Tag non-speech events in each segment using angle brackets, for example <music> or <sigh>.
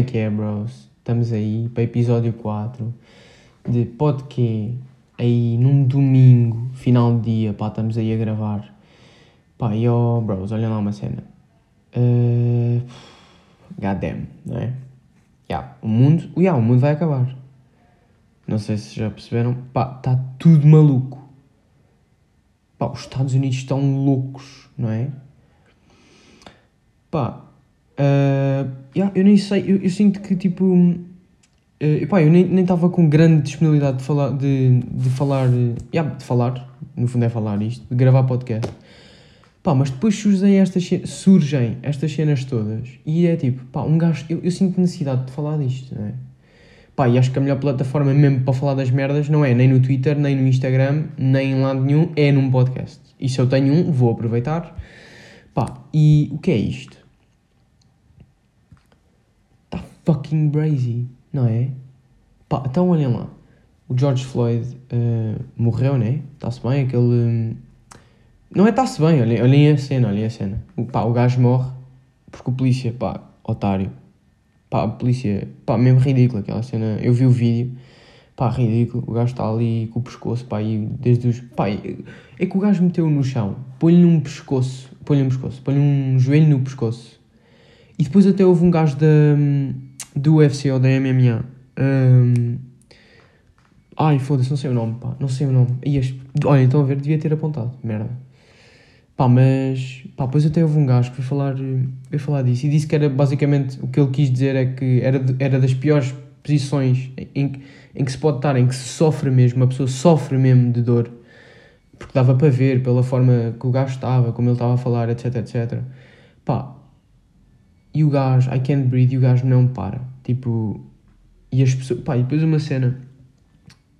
É que é, bros? Estamos aí para episódio 4 de podcast aí num domingo, final de dia, pá, estamos aí a gravar. Pá, e ó, bros, olha lá uma cena. Uh, goddamn, não é? Yeah, o mundo, yeah, o mundo vai acabar. Não sei se já perceberam, pá, está tudo maluco. Pá, os Estados Unidos estão loucos, não é? Pá, uh, yeah, eu nem sei, eu, eu sinto que tipo. Uh, eu nem estava com grande disponibilidade de falar, de, de falar, yeah, de falar, no fundo é falar isto, de gravar podcast. Pá, mas depois surgem estas, surgem estas cenas todas e é tipo, pá, um gajo, eu, eu sinto necessidade de falar disto, não é? Pá, e acho que a melhor plataforma mesmo para falar das merdas não é nem no Twitter, nem no Instagram, nem em lado nenhum, é num podcast. E se eu tenho um, vou aproveitar. Pá, e o que é isto? Está fucking crazy, não é? Pá, então olhem lá. O George Floyd uh, morreu, né? Está-se bem, aquele... Um... Não é está-se bem, olhem, olhem a cena, olhem a cena. O, pá, o gajo morre porque o polícia, pá, otário, Pá, a polícia, pá, mesmo ridículo aquela cena. Eu vi o vídeo, pá, ridículo. O gajo está ali com o pescoço, pá, e desde os. Pá, é que o gajo meteu no chão, põe-lhe um pescoço, põe-lhe um pescoço, põe-lhe um joelho no pescoço. E depois até houve um gajo da, do UFC ou da MMA. Um, ai, foda-se, não sei o nome, pá, não sei o nome. E olha, então a ver, devia ter apontado, merda. Pá, mas, pá, depois até houve um gajo que foi falar, veio falar disso e disse que era basicamente, o que ele quis dizer é que era, era das piores posições em, em que se pode estar, em que se sofre mesmo, uma pessoa sofre mesmo de dor, porque dava para ver pela forma que o gajo estava, como ele estava a falar, etc, etc. Pá, e o gajo, I can't breathe, e o gajo não para, tipo, e as pessoas, pá, e depois uma cena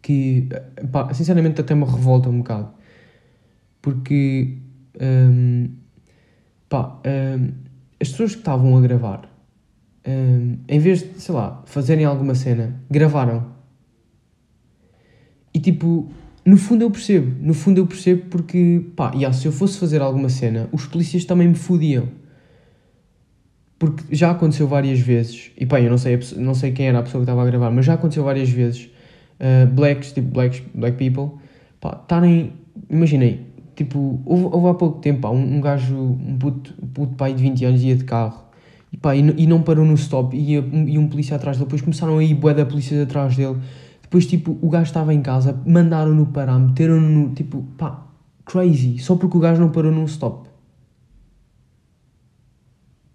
que, pá, sinceramente até me revolta um bocado, porque um, pá, um, as pessoas que estavam a gravar, um, em vez de, sei lá, fazerem alguma cena, gravaram. E tipo, no fundo eu percebo, no fundo eu percebo porque, pá, yeah, se eu fosse fazer alguma cena, os polícias também me fodiam. Porque já aconteceu várias vezes, e pá, eu não sei, não sei quem era a pessoa que estava a gravar, mas já aconteceu várias vezes, uh, blacks, tipo blacks, black people, pá, estarem, imaginei, Tipo, houve, houve há pouco tempo, pá, um, um gajo, um puto, puto pai de 20 anos ia de carro e, pá, e, e não parou no stop e e um polícia atrás dele. Depois começaram a ir bué da polícia atrás dele. Depois, tipo, o gajo estava em casa, mandaram-no parar, meteram-no no, tipo, pá, crazy. Só porque o gajo não parou num stop.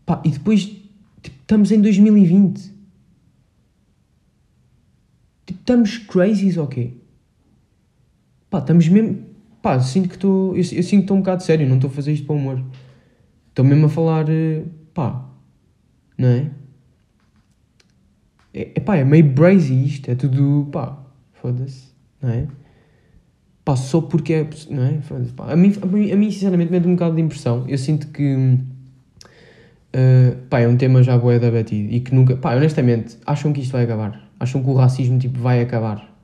Pá, e depois, tipo, estamos em 2020. Tipo, estamos crazies ou quê? Pá, estamos mesmo pá, sinto que estou. Eu, eu, sinto que estou um bocado sério, não estou a fazer isto para humor. Estou mesmo a falar, eh, pá, não é? É, é pá, é meio brazy isto, é tudo, pá, foda-se, não é? Pá, só porque é, não é? Pá, a, mim, a, mim, a mim, sinceramente, me dá um bocado de impressão. Eu sinto que, uh, pá, é um tema já boé da batido e que nunca, pá, honestamente, acham que isto vai acabar? Acham que o racismo, tipo, vai acabar?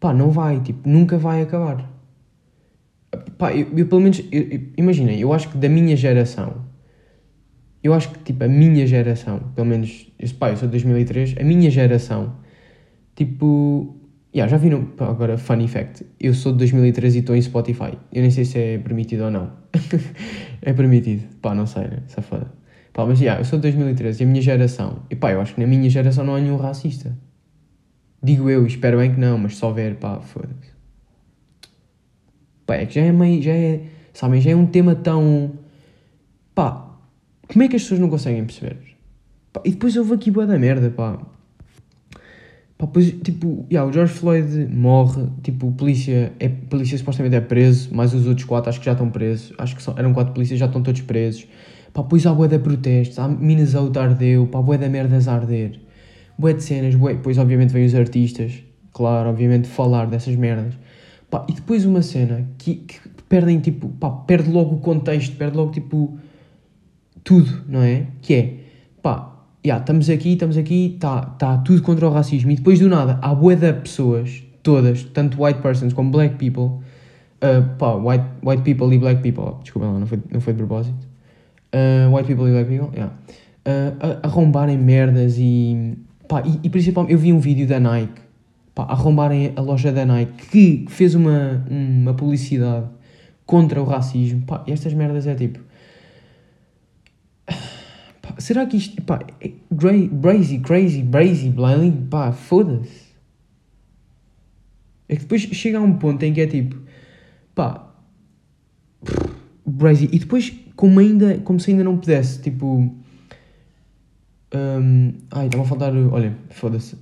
pá, não vai, tipo, nunca vai acabar. Pá, eu, eu pelo menos, imaginem, eu acho que da minha geração, eu acho que, tipo, a minha geração, pelo menos, pá, eu sou de 2003, a minha geração, tipo, yeah, já viram, pá, agora, funny fact, eu sou de 2003 e estou em Spotify, eu nem sei se é permitido ou não, <laughs> é permitido, pá, não sei, né, safada. Pá, mas, yeah, eu sou de 2013 e a minha geração, e pá, eu acho que na minha geração não há nenhum racista. Digo eu, espero bem que não, mas só ver, pá, foda-se. Pá, é que já é meio, já é, sabem, já é um tema tão, pá, como é que as pessoas não conseguem perceber? Pá, e depois houve aqui boa da merda, pá. Pá, pois, tipo, yeah, o George Floyd morre, tipo, polícia, é, polícia supostamente é preso, mas os outros quatro acho que já estão presos, acho que são, eram quatro polícias, já estão todos presos. Pá, pois há boa da protestos, há Minnesota ardeu, pá, boa da merdas a arder bué de cenas, bué, depois obviamente vêm os artistas, claro, obviamente falar dessas merdas. Pá, e depois uma cena que, que perdem tipo, pá, perde logo o contexto, perde logo tipo tudo, não é? Que é, pá, yeah, estamos aqui, estamos aqui, está tá tudo contra o racismo. E depois do nada há bué de pessoas, todas, tanto white persons como black people, uh, pá, white, white people e black people, desculpa não foi, não foi de propósito, uh, white people e black people, yeah. uh, arrombarem merdas e, pá, e, e principalmente eu vi um vídeo da Nike, pá, arrombarem a loja da Nike que fez uma, uma publicidade contra o racismo, pá, estas merdas é tipo, será que isto, pá, é crazy, crazy, crazy, blindly, pá, foda-se. É que depois chega a um ponto em que é tipo, pá, crazy, e depois como ainda, como se ainda não pudesse, tipo, um, ai, estava a faltar, olha, foda-se,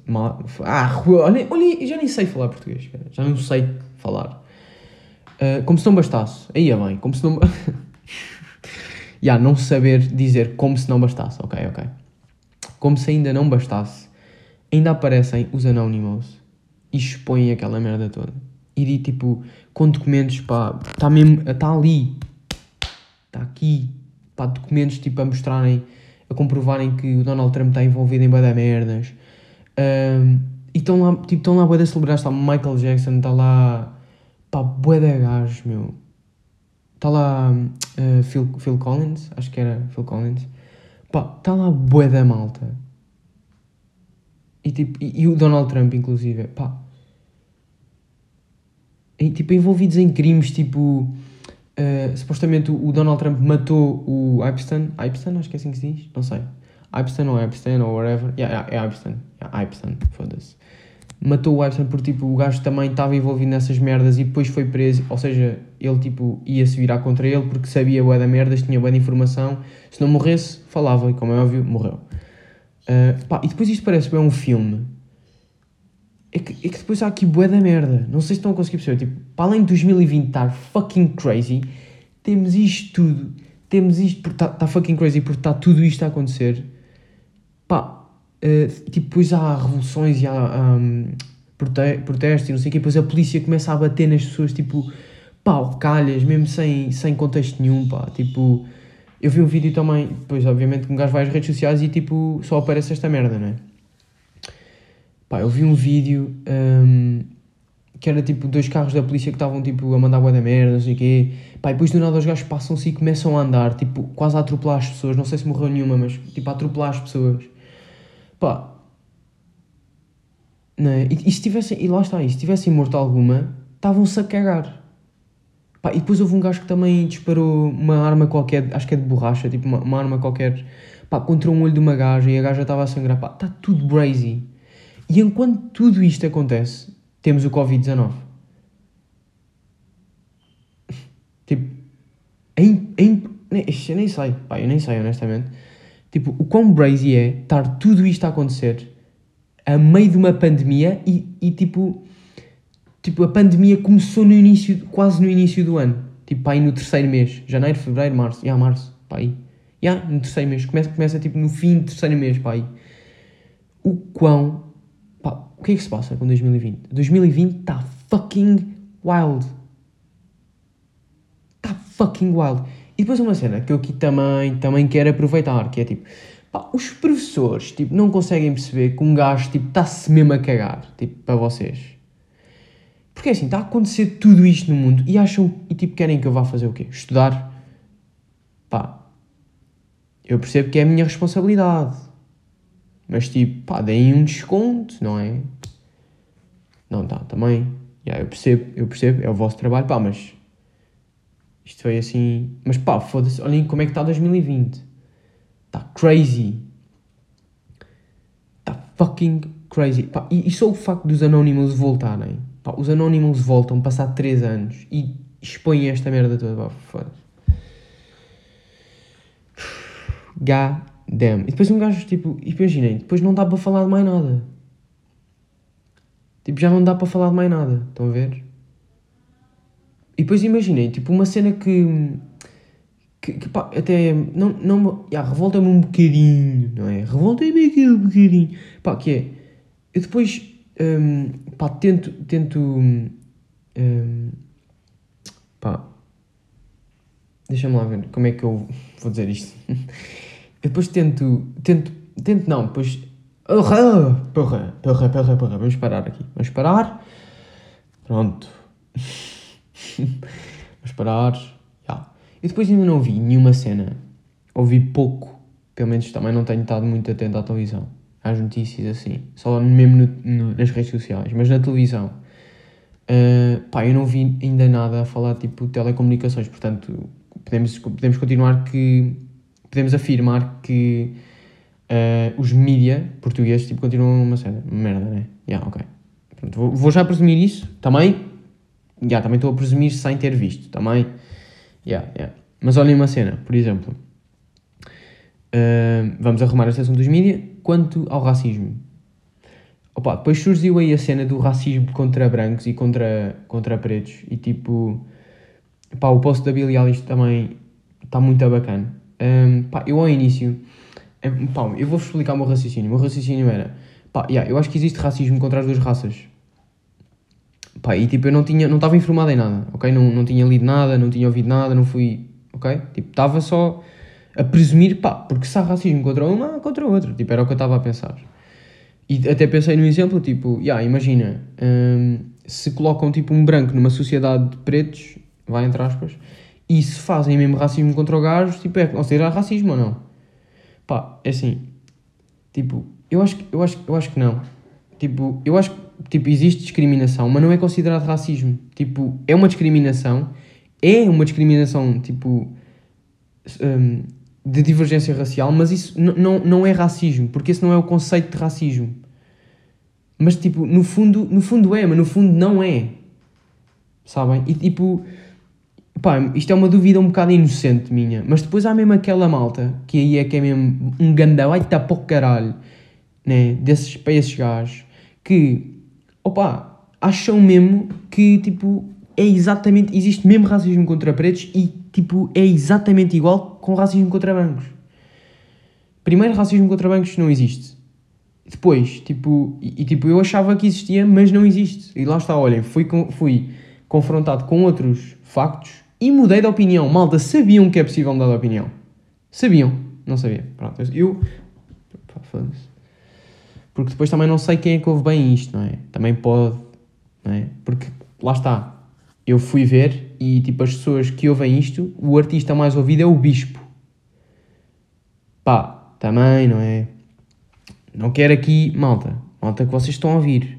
ah, olha, olha, já nem sei falar português, cara, já não sei falar. Uh, como se não bastasse, aí é bem, como se não... <laughs> yeah, não saber dizer como se não bastasse, ok, ok. Como se ainda não bastasse, ainda aparecem os Anonymous e expõem aquela merda toda. E de tipo, com documentos, pá, está mesmo, está ali, está aqui, pá, documentos tipo a mostrarem, a comprovarem que o Donald Trump está envolvido em bada merdas. Um, e estão lá, tipo, estão lá de celebrar, está Michael Jackson, está lá, pá, bué de gajos, meu. Está lá uh, Phil, Phil Collins, acho que era Phil Collins. Pá, está lá bué da malta. E, tipo, e, e, o Donald Trump, inclusive, pá. E, tipo, envolvidos em crimes, tipo... Uh, supostamente o Donald Trump matou o Epstein. Epstein, acho que é assim que se diz? Não sei. Epstein ou Epstein ou whatever. Yeah, yeah, é Epstein. Yeah, Epstein, foda-se matou o Epstein porque tipo, o gajo também estava envolvido nessas merdas e depois foi preso, ou seja, ele tipo ia-se virar contra ele porque sabia bué da merdas, tinha de informação, se não morresse, falava e como é óbvio, morreu. Uh, pá, e depois isto parece bem um filme, é que, é que depois há aqui bué da merda, não sei se estão a conseguir perceber, tipo, para além de 2020 estar fucking crazy, temos isto tudo, temos isto porque está tá fucking crazy, porque está tudo isto a acontecer, pá, Uh, tipo, depois há revoluções e há um, prote protestos e não sei o quê, depois a polícia começa a bater nas pessoas, tipo, pau, calhas, mesmo sem, sem contexto nenhum, pá, tipo, eu vi um vídeo também, depois obviamente um gajo vai às redes sociais e tipo, só aparece esta merda, né? Pá, eu vi um vídeo um, que era tipo dois carros da polícia que estavam tipo a mandar água da merda, não sei o quê, pá, e depois do nada os gajos passam-se e começam a andar, tipo, quase a atropelar as pessoas, não sei se morreu nenhuma, mas tipo a atropelar as pessoas. Pá. Não é? E, e se tivessem, e lá está, e se tivessem morto alguma, estavam-se a cagar. Pá, e depois houve um gajo que também disparou uma arma qualquer, acho que é de borracha, tipo uma, uma arma qualquer, pá, contra um olho de uma gaja e a gaja estava a sangrar. Pá, está tudo brazy. E enquanto tudo isto acontece, temos o Covid-19. tipo, é, é, eu nem sei, pá, eu nem sei honestamente. Tipo, o quão brazy é estar tudo isto a acontecer a meio de uma pandemia e, e tipo, tipo, a pandemia começou no início, quase no início do ano. Tipo, aí no terceiro mês. Janeiro, fevereiro, março. Já, yeah, março. Pá, aí. Já, yeah, no terceiro mês. Começa, começa tipo no fim do terceiro mês, pá, aí. O quão... Pá, o que é que se passa com 2020? 2020 está fucking wild. Está fucking wild. E depois uma cena que eu aqui também, também quero aproveitar, que é tipo, pá, os professores, tipo, não conseguem perceber que um gajo, tipo, está-se mesmo a cagar, tipo, para vocês. Porque assim, está a acontecer tudo isto no mundo e acham, e tipo, querem que eu vá fazer o quê? Estudar? Pá, eu percebo que é a minha responsabilidade. Mas tipo, pá, deem um desconto, não é? Não, tá, também. Yeah, eu percebo, eu percebo, é o vosso trabalho, pá, mas isto foi assim. Mas pá, foda-se, olhem como é que está 2020. Está crazy. Está fucking crazy. Pá, e, e só o facto dos Anonymous voltarem. Pá, os Anonymous voltam passar 3 anos e expõem esta merda toda. Pá, foda-se. God damn. E depois um gajo, tipo, imaginem, depois não dá para falar de mais nada. Tipo, já não dá para falar de mais nada. Estão a ver? E depois imaginei, tipo, uma cena que. que, que pá, até. Não, não, yeah, revolta-me um bocadinho, não é? Revolta-me aquele bocadinho. Pá, que é. Eu depois. Um, pá, tento. tento um, pá. Deixa-me lá ver como é que eu vou dizer isto. <laughs> eu depois tento. Tento. Tento não, depois. Porra, porra, porra, porra, porra. Vamos parar aqui. Vamos parar. Pronto. <laughs> <laughs> Vamos parar. Yeah. E depois ainda não vi nenhuma cena. Ouvi pouco pelo menos também não tenho estado muito atento à televisão, às notícias assim, só mesmo no, no, nas redes sociais, mas na televisão. Uh, pá, eu não vi ainda nada a falar tipo telecomunicações, portanto podemos, podemos continuar que podemos afirmar que uh, os mídia portugueses tipo, continuam uma cena, merda, né? Yeah, ok. Pronto, vou, vou, já presumir isso, também, yeah, também estou a presumir sem ter visto, também, yeah, yeah. Mas olhem uma cena, por exemplo, uh, vamos arrumar a seção dos mídia, quanto ao racismo. Opa, depois surgiu aí a cena do racismo contra brancos e contra, contra pretos, e tipo, pá, o post da Billie Eilish também está muito bacana. Um, pá, eu ao início, pá, eu vou explicar o meu raciocínio. O meu raciocínio era, pá, yeah, eu acho que existe racismo contra as duas raças. Pá, e tipo, eu não tinha, não estava informado em nada, ok? Não, não tinha lido nada, não tinha ouvido nada, não fui, ok? Tipo, estava só a presumir, pá, porque se há racismo contra uma, contra outra. Tipo, era o que eu estava a pensar. E até pensei num exemplo, tipo, yeah, imagina, um, se colocam tipo um branco numa sociedade de pretos, vai entre aspas, e se fazem mesmo racismo contra o gajo, tipo, é considerar racismo ou não? Pá, é assim, tipo, eu acho, eu acho, eu acho que não. Tipo, eu acho que tipo, existe discriminação, mas não é considerado racismo. Tipo, é uma discriminação, é uma discriminação, tipo, um, de divergência racial, mas isso não, não é racismo, porque esse não é o conceito de racismo. Mas, tipo, no fundo, no fundo é, mas no fundo não é. Sabem? E, tipo, Pá, isto é uma dúvida um bocado inocente minha, mas depois há mesmo aquela malta, que aí é que é mesmo um ganda, vai estar para o caralho, né, desses, para esses gajos, que, opa, acham mesmo que, tipo, é exatamente, existe mesmo racismo contra pretos e, tipo, é exatamente igual com racismo contra brancos. Primeiro, racismo contra brancos não existe. Depois, tipo, e, e, tipo, eu achava que existia, mas não existe. E lá está, olhem, fui, fui confrontado com outros factos e mudei de opinião. Malta, sabiam que é possível mudar de opinião? Sabiam? Não sabia. Pronto, eu. Porque depois também não sei quem é que ouve bem isto, não é? Também pode, não é? Porque lá está. Eu fui ver e tipo as pessoas que ouvem isto, o artista mais ouvido é o Bispo. Pá, também, não é? Não quero aqui, malta, malta que vocês estão a ouvir.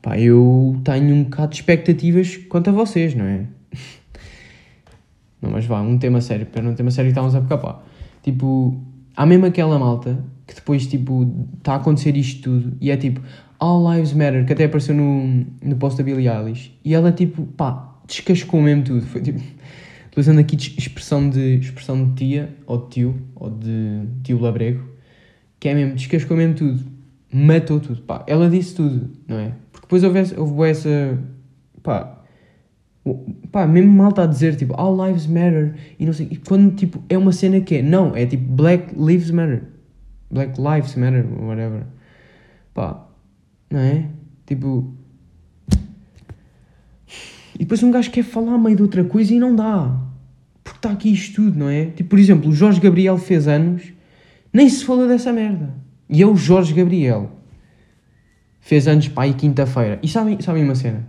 Pá, eu tenho um bocado de expectativas quanto a vocês, não é? <laughs> Não, mas vá, um tema sério, para um tema sério estávamos a ficar pá. Tipo, há mesmo aquela malta que depois, tipo, está a acontecer isto tudo e é tipo, All Lives Matter, que até apareceu no, no post da Billie Eilish, e ela, tipo, pá, descascou mesmo tudo. Foi tipo, utilizando aqui expressão de, expressão de tia, ou de tio, ou de tio labrego, que é mesmo, descascou mesmo tudo, matou tudo, pá. Ela disse tudo, não é? Porque depois houve essa, houve essa pá, Pá, mesmo mal está a dizer tipo All Lives Matter e não sei. E quando tipo é uma cena que é. Não, é tipo Black Lives Matter. Black Lives Matter, whatever. Pá, não é? Tipo. E depois um gajo quer falar meio de outra coisa e não dá. Porque está aqui isto tudo, não é? Tipo, por exemplo, o Jorge Gabriel fez anos, nem se falou dessa merda. E é o Jorge Gabriel. Fez anos, pá, e quinta-feira. E sabem, sabem uma cena?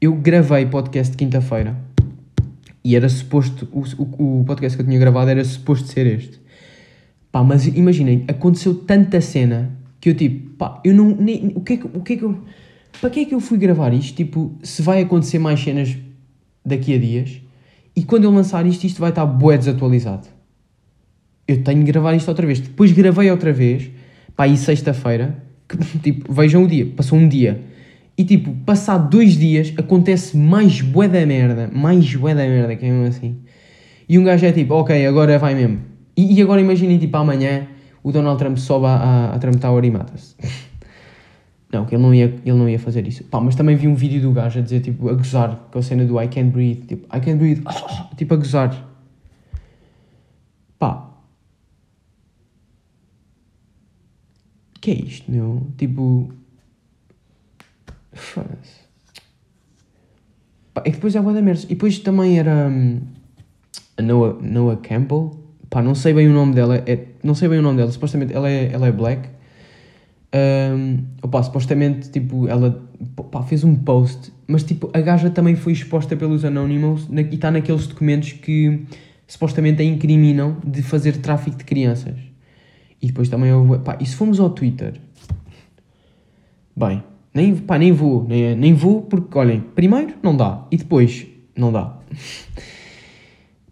eu gravei podcast quinta-feira e era suposto, o, o, o, podcast que eu tinha gravado era suposto ser este. Pá, mas imaginem, aconteceu tanta cena que eu tipo, pá, eu não, nem, o que é que, o que é que eu, para que é que eu fui gravar isto? Tipo, se vai acontecer mais cenas daqui a dias e quando eu lançar isto, isto vai estar bué desatualizado. Eu tenho de gravar isto outra vez. Depois gravei outra vez, pá, e sexta-feira, <laughs> tipo, vejam o dia, passou um dia e tipo, passado dois dias, acontece mais bué da merda, mais bué da merda, que é mesmo assim. E um gajo é tipo, ok, agora vai mesmo. E, e agora imaginem, tipo, amanhã o Donald Trump sobe a, a Trump Tower e mata-se. <laughs> não, que ele não, ia, ele não ia fazer isso. Pá, mas também vi um vídeo do gajo a dizer, tipo, a gozar, com a cena do I can't breathe, tipo, I can't breathe, <laughs> tipo, a gozar. Pá. que é isto, meu? Tipo, Foda-se. E depois é boa da. E depois também era hum, a Noah, Noah Campbell. Pá, não sei bem o nome dela. É, não sei bem o nome dela. Supostamente ela é, ela é black. Um, opa, supostamente, tipo, ela pá, fez um post, mas tipo, a gaja também foi exposta pelos Anonymous na, e está naqueles documentos que supostamente a incriminam de fazer tráfico de crianças. E depois também houve. Pá, e se formos ao Twitter? Bem, nem, pá, nem vou, nem, nem vou porque, olhem, primeiro não dá e depois não dá. <laughs>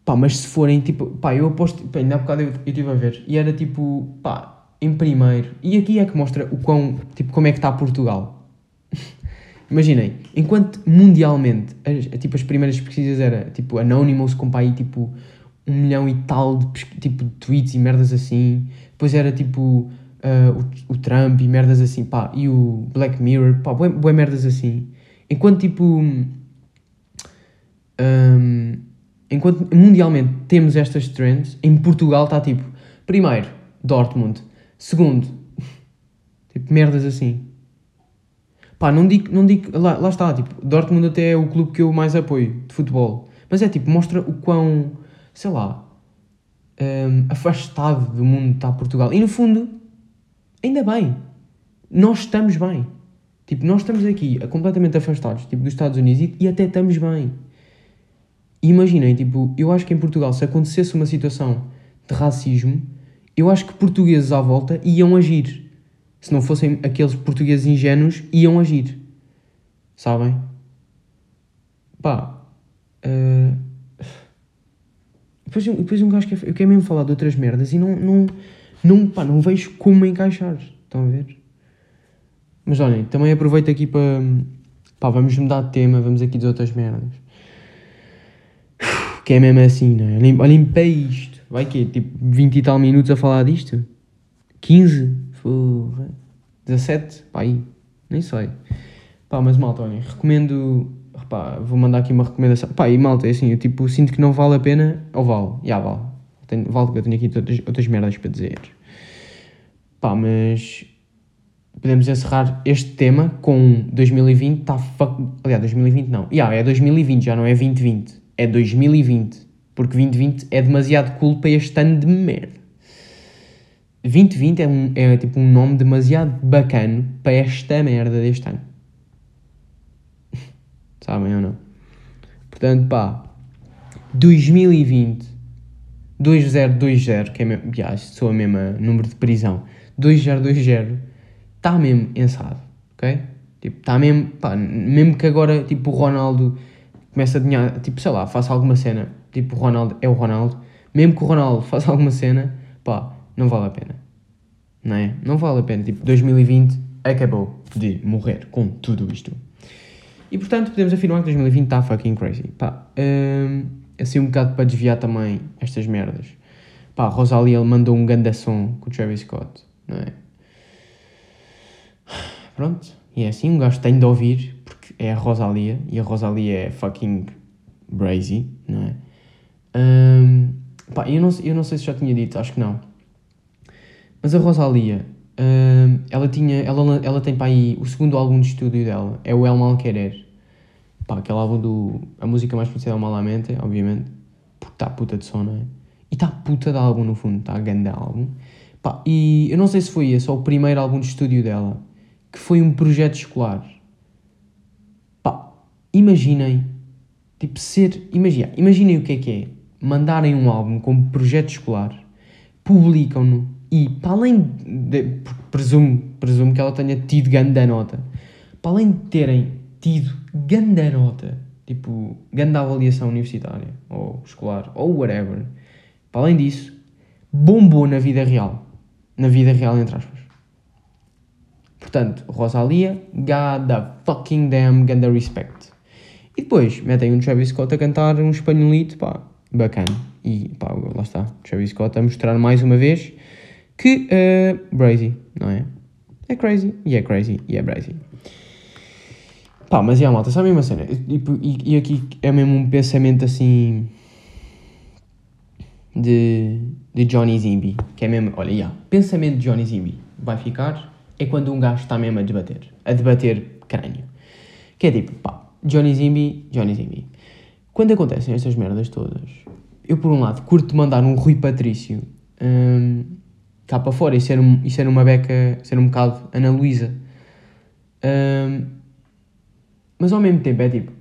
pá, mas se forem tipo, pá, eu aposto, pá, ainda há bocado eu, estive a ver e era tipo, pá, em primeiro, e aqui é que mostra o quão, tipo, como é que está Portugal. <laughs> Imaginem, enquanto mundialmente, as, tipo, as primeiras pesquisas era, tipo, Anonymous com pá, aí, tipo, um milhão e tal de, tipo, de tweets e merdas assim, depois era, tipo, uh, o, o, Trump e merdas assim, pá, e o Black Mirror, pá, bué merdas assim. Enquanto, tipo, um, enquanto mundialmente temos estas trends, em Portugal está, tipo, primeiro, Dortmund, segundo, <laughs> tipo, merdas assim. Pá, não digo, não digo lá, lá está, tipo, Dortmund até é o clube que eu mais apoio de futebol. Mas é tipo, mostra o quão, sei lá, um, afastado do mundo está Portugal. E no fundo, ainda bem, nós estamos bem. Tipo, nós estamos aqui completamente afastados, tipo, dos Estados Unidos e, e até estamos bem. E imaginem, tipo, eu acho que em Portugal, se acontecesse uma situação de racismo, eu acho que portugueses à volta iam agir se não fossem aqueles portugueses ingênuos, iam agir. Sabem? Pá. Uh... Depois, depois um gajo quer, eu quero mesmo falar de outras merdas e não, não, não, pá, não vejo como encaixar. Estão a ver? Mas olhem, também aproveito aqui para. Pá, vamos mudar de tema, vamos aqui de outras merdas. Que é mesmo assim, não é? Olhem para isto. Vai que Tipo, 20 e tal minutos a falar disto? 15? Porra. 17? Pá, aí. Nem sei. Pá, mas malta, olhem, recomendo. Pá, vou mandar aqui uma recomendação. Pá, e malta, é assim, eu tipo sinto que não vale a pena. Ou vale? Já vale. Tenho, vale que eu tenho aqui outras, outras merdas para dizer. Pá, mas. Podemos encerrar este tema com 2020. Tá fuck. Aliás, 2020 não. Yeah, é 2020, já não é 2020. É 2020. Porque 2020 é demasiado cool para este ano de merda. 2020 é, um, é tipo um nome demasiado bacana para esta merda deste ano. <laughs> Sabem ou não? Portanto, pá, 2020 2020, que é mesmo, já, sou a mesma número de prisão, 2020 está mesmo ensado, ok? Tipo, está mesmo, pá, mesmo que agora, tipo, o Ronaldo comece a dinhar, tipo, sei lá, faça alguma cena, tipo, o Ronaldo é o Ronaldo, mesmo que o Ronaldo <laughs> faça alguma cena, pá, não vale a pena. Não é? Não vale a pena. Tipo, 2020 acabou de morrer com tudo isto. E portanto, podemos afirmar que 2020 está fucking crazy. Pá, um, assim um bocado para desviar também estas merdas. Pá, Rosalia mandou um ganda som com o Travis Scott, não é? <sighs> Pronto, e é assim, um gajo tem de ouvir, é a Rosalia, e a Rosalia é fucking brazy, não é? Um, pá, eu não, eu não sei se já tinha dito, acho que não. Mas a Rosalia, uh, ela tinha, ela, ela tem para aí, o segundo álbum de estúdio dela é o El Mal Querer. Pá, aquele álbum do, a música mais conhecida é o Malamente, obviamente, porque está puta de som, não é? E está puta de álbum no fundo, está grande álbum. Pá, e eu não sei se foi esse ou o primeiro álbum de estúdio dela, que foi um projeto escolar. Imaginem, tipo, ser, imagina, imaginem o que é que é, mandarem um álbum como projeto escolar, publicam-no e para além de. Presumo, presumo que ela tenha tido ganda nota. Para além de terem tido ganda nota, tipo, ganda avaliação universitária, ou escolar, ou whatever, para além disso, bombou na vida real. Na vida real, entre aspas. Portanto, Rosalia, God the fucking damn, ganda respect. E depois metem um Travis Scott a cantar um espanholito, pá, bacana. E pá, lá está, Travis Scott a mostrar mais uma vez que uh, Brazy, não é? É crazy, e é crazy, e é Brazy. Pá, mas e a malta, sabe a mesma cena? E, e, aqui é mesmo um pensamento assim. de, de Johnny Zimby, que é mesmo, olha, yeah, pensamento de Johnny Zimby vai ficar é quando um gajo está mesmo a debater, a debater crânio. Que é tipo, pá, Johnny Zimby, Johnny Zimby. Quando acontecem estas merdas todas, eu por um lado curto mandar um Rui Patrício hum, cá para fora e ser, um, e ser uma beca, ser um bocado Ana Luísa. Um, mas ao mesmo tempo é tipo,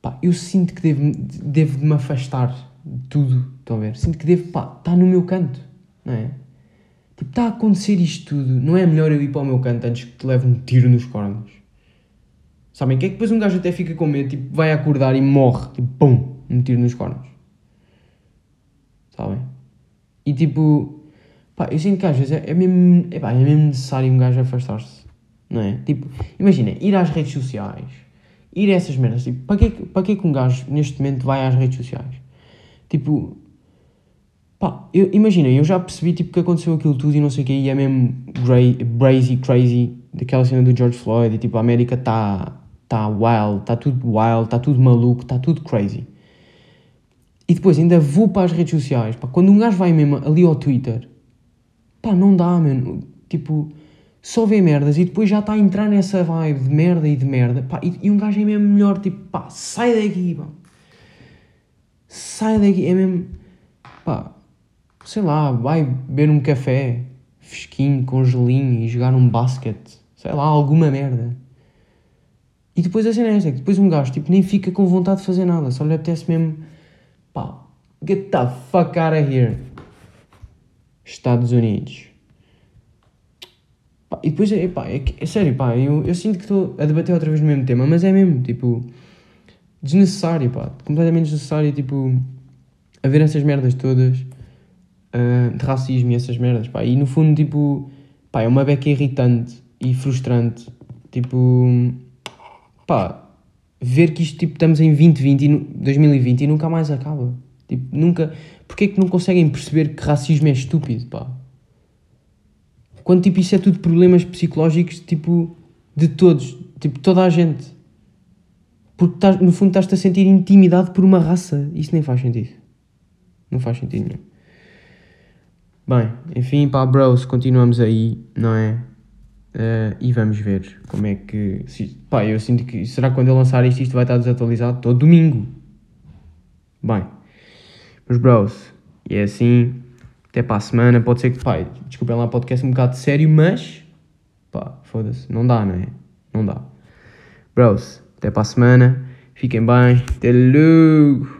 pá, eu sinto que devo, devo me afastar de tudo, Estão a ver? Sinto que devo, pá, estar no meu canto, não é? Tipo, está a acontecer isto tudo, não é melhor eu ir para o meu canto antes que te leve um tiro nos cornos? Sabem? Que é que depois um gajo até fica com medo, tipo, vai acordar e morre, tipo, pum, um tiro nos cornos. Sabem? E tipo, pá, eu sinto que às vezes é, é mesmo, é, pá, é mesmo necessário um gajo afastar-se, não é? Tipo, imagina, ir às redes sociais, ir a essas merdas, tipo, para que, para que que um gajo neste momento vai às redes sociais? Tipo, pá, eu, imagina, eu já percebi tipo que aconteceu aquilo tudo e não sei o que, e é mesmo crazy, crazy, daquela cena do George Floyd, e tipo, a América está tá wild, está tudo wild, está tudo maluco, está tudo crazy. E depois ainda vou para as redes sociais, pá, quando um gajo vai mesmo ali ao Twitter, pá, não dá, mano, tipo, só vê merdas e depois já está a entrar nessa vibe de merda e de merda, pá, e, e um gajo é mesmo melhor, tipo, pá, sai daqui, pá, sai daqui, é mesmo, pá, sei lá, vai beber um café fresquinho, com gelinho e jogar um basquete, sei lá, alguma merda. E depois a cena é esta, que depois um gajo tipo, nem fica com vontade de fazer nada, só lhe apetece mesmo, pá, get the fuck out of here. Estados Unidos. Pá, e depois, é, pá, é, é sério, pá, eu, eu sinto que estou a debater outra vez no mesmo tema, mas é mesmo, tipo, desnecessário, pá, completamente desnecessário, tipo, haver essas merdas todas uh, de racismo e essas merdas, pá, e no fundo, tipo, pá, é uma beca irritante e frustrante, tipo, pá, ver que isto, tipo, estamos em 2020 e 2020 e nunca mais acaba, tipo, nunca, porque é que não conseguem perceber que racismo é estúpido, pá? Quando, tipo, isso é tudo problemas psicológicos, tipo, de todos, tipo, toda a gente. Porque, estás, no fundo, estás-te a sentir intimidado por uma raça. Isso nem faz sentido. Não faz sentido nenhum. Bem, enfim, pá, bros, continuamos aí, não é? Uh, e vamos ver como é que. Se, pá, eu sinto que. Será que quando eu lançar isto, isto vai estar desatualizado? Todo domingo. Bem, mas bros, é assim. Até para a semana. Pode ser que, pá, desculpem lá, podcast um bocado sério, mas. pá, foda-se. Não dá, não é? Não dá. Bros, até para a semana. Fiquem bem. Até logo.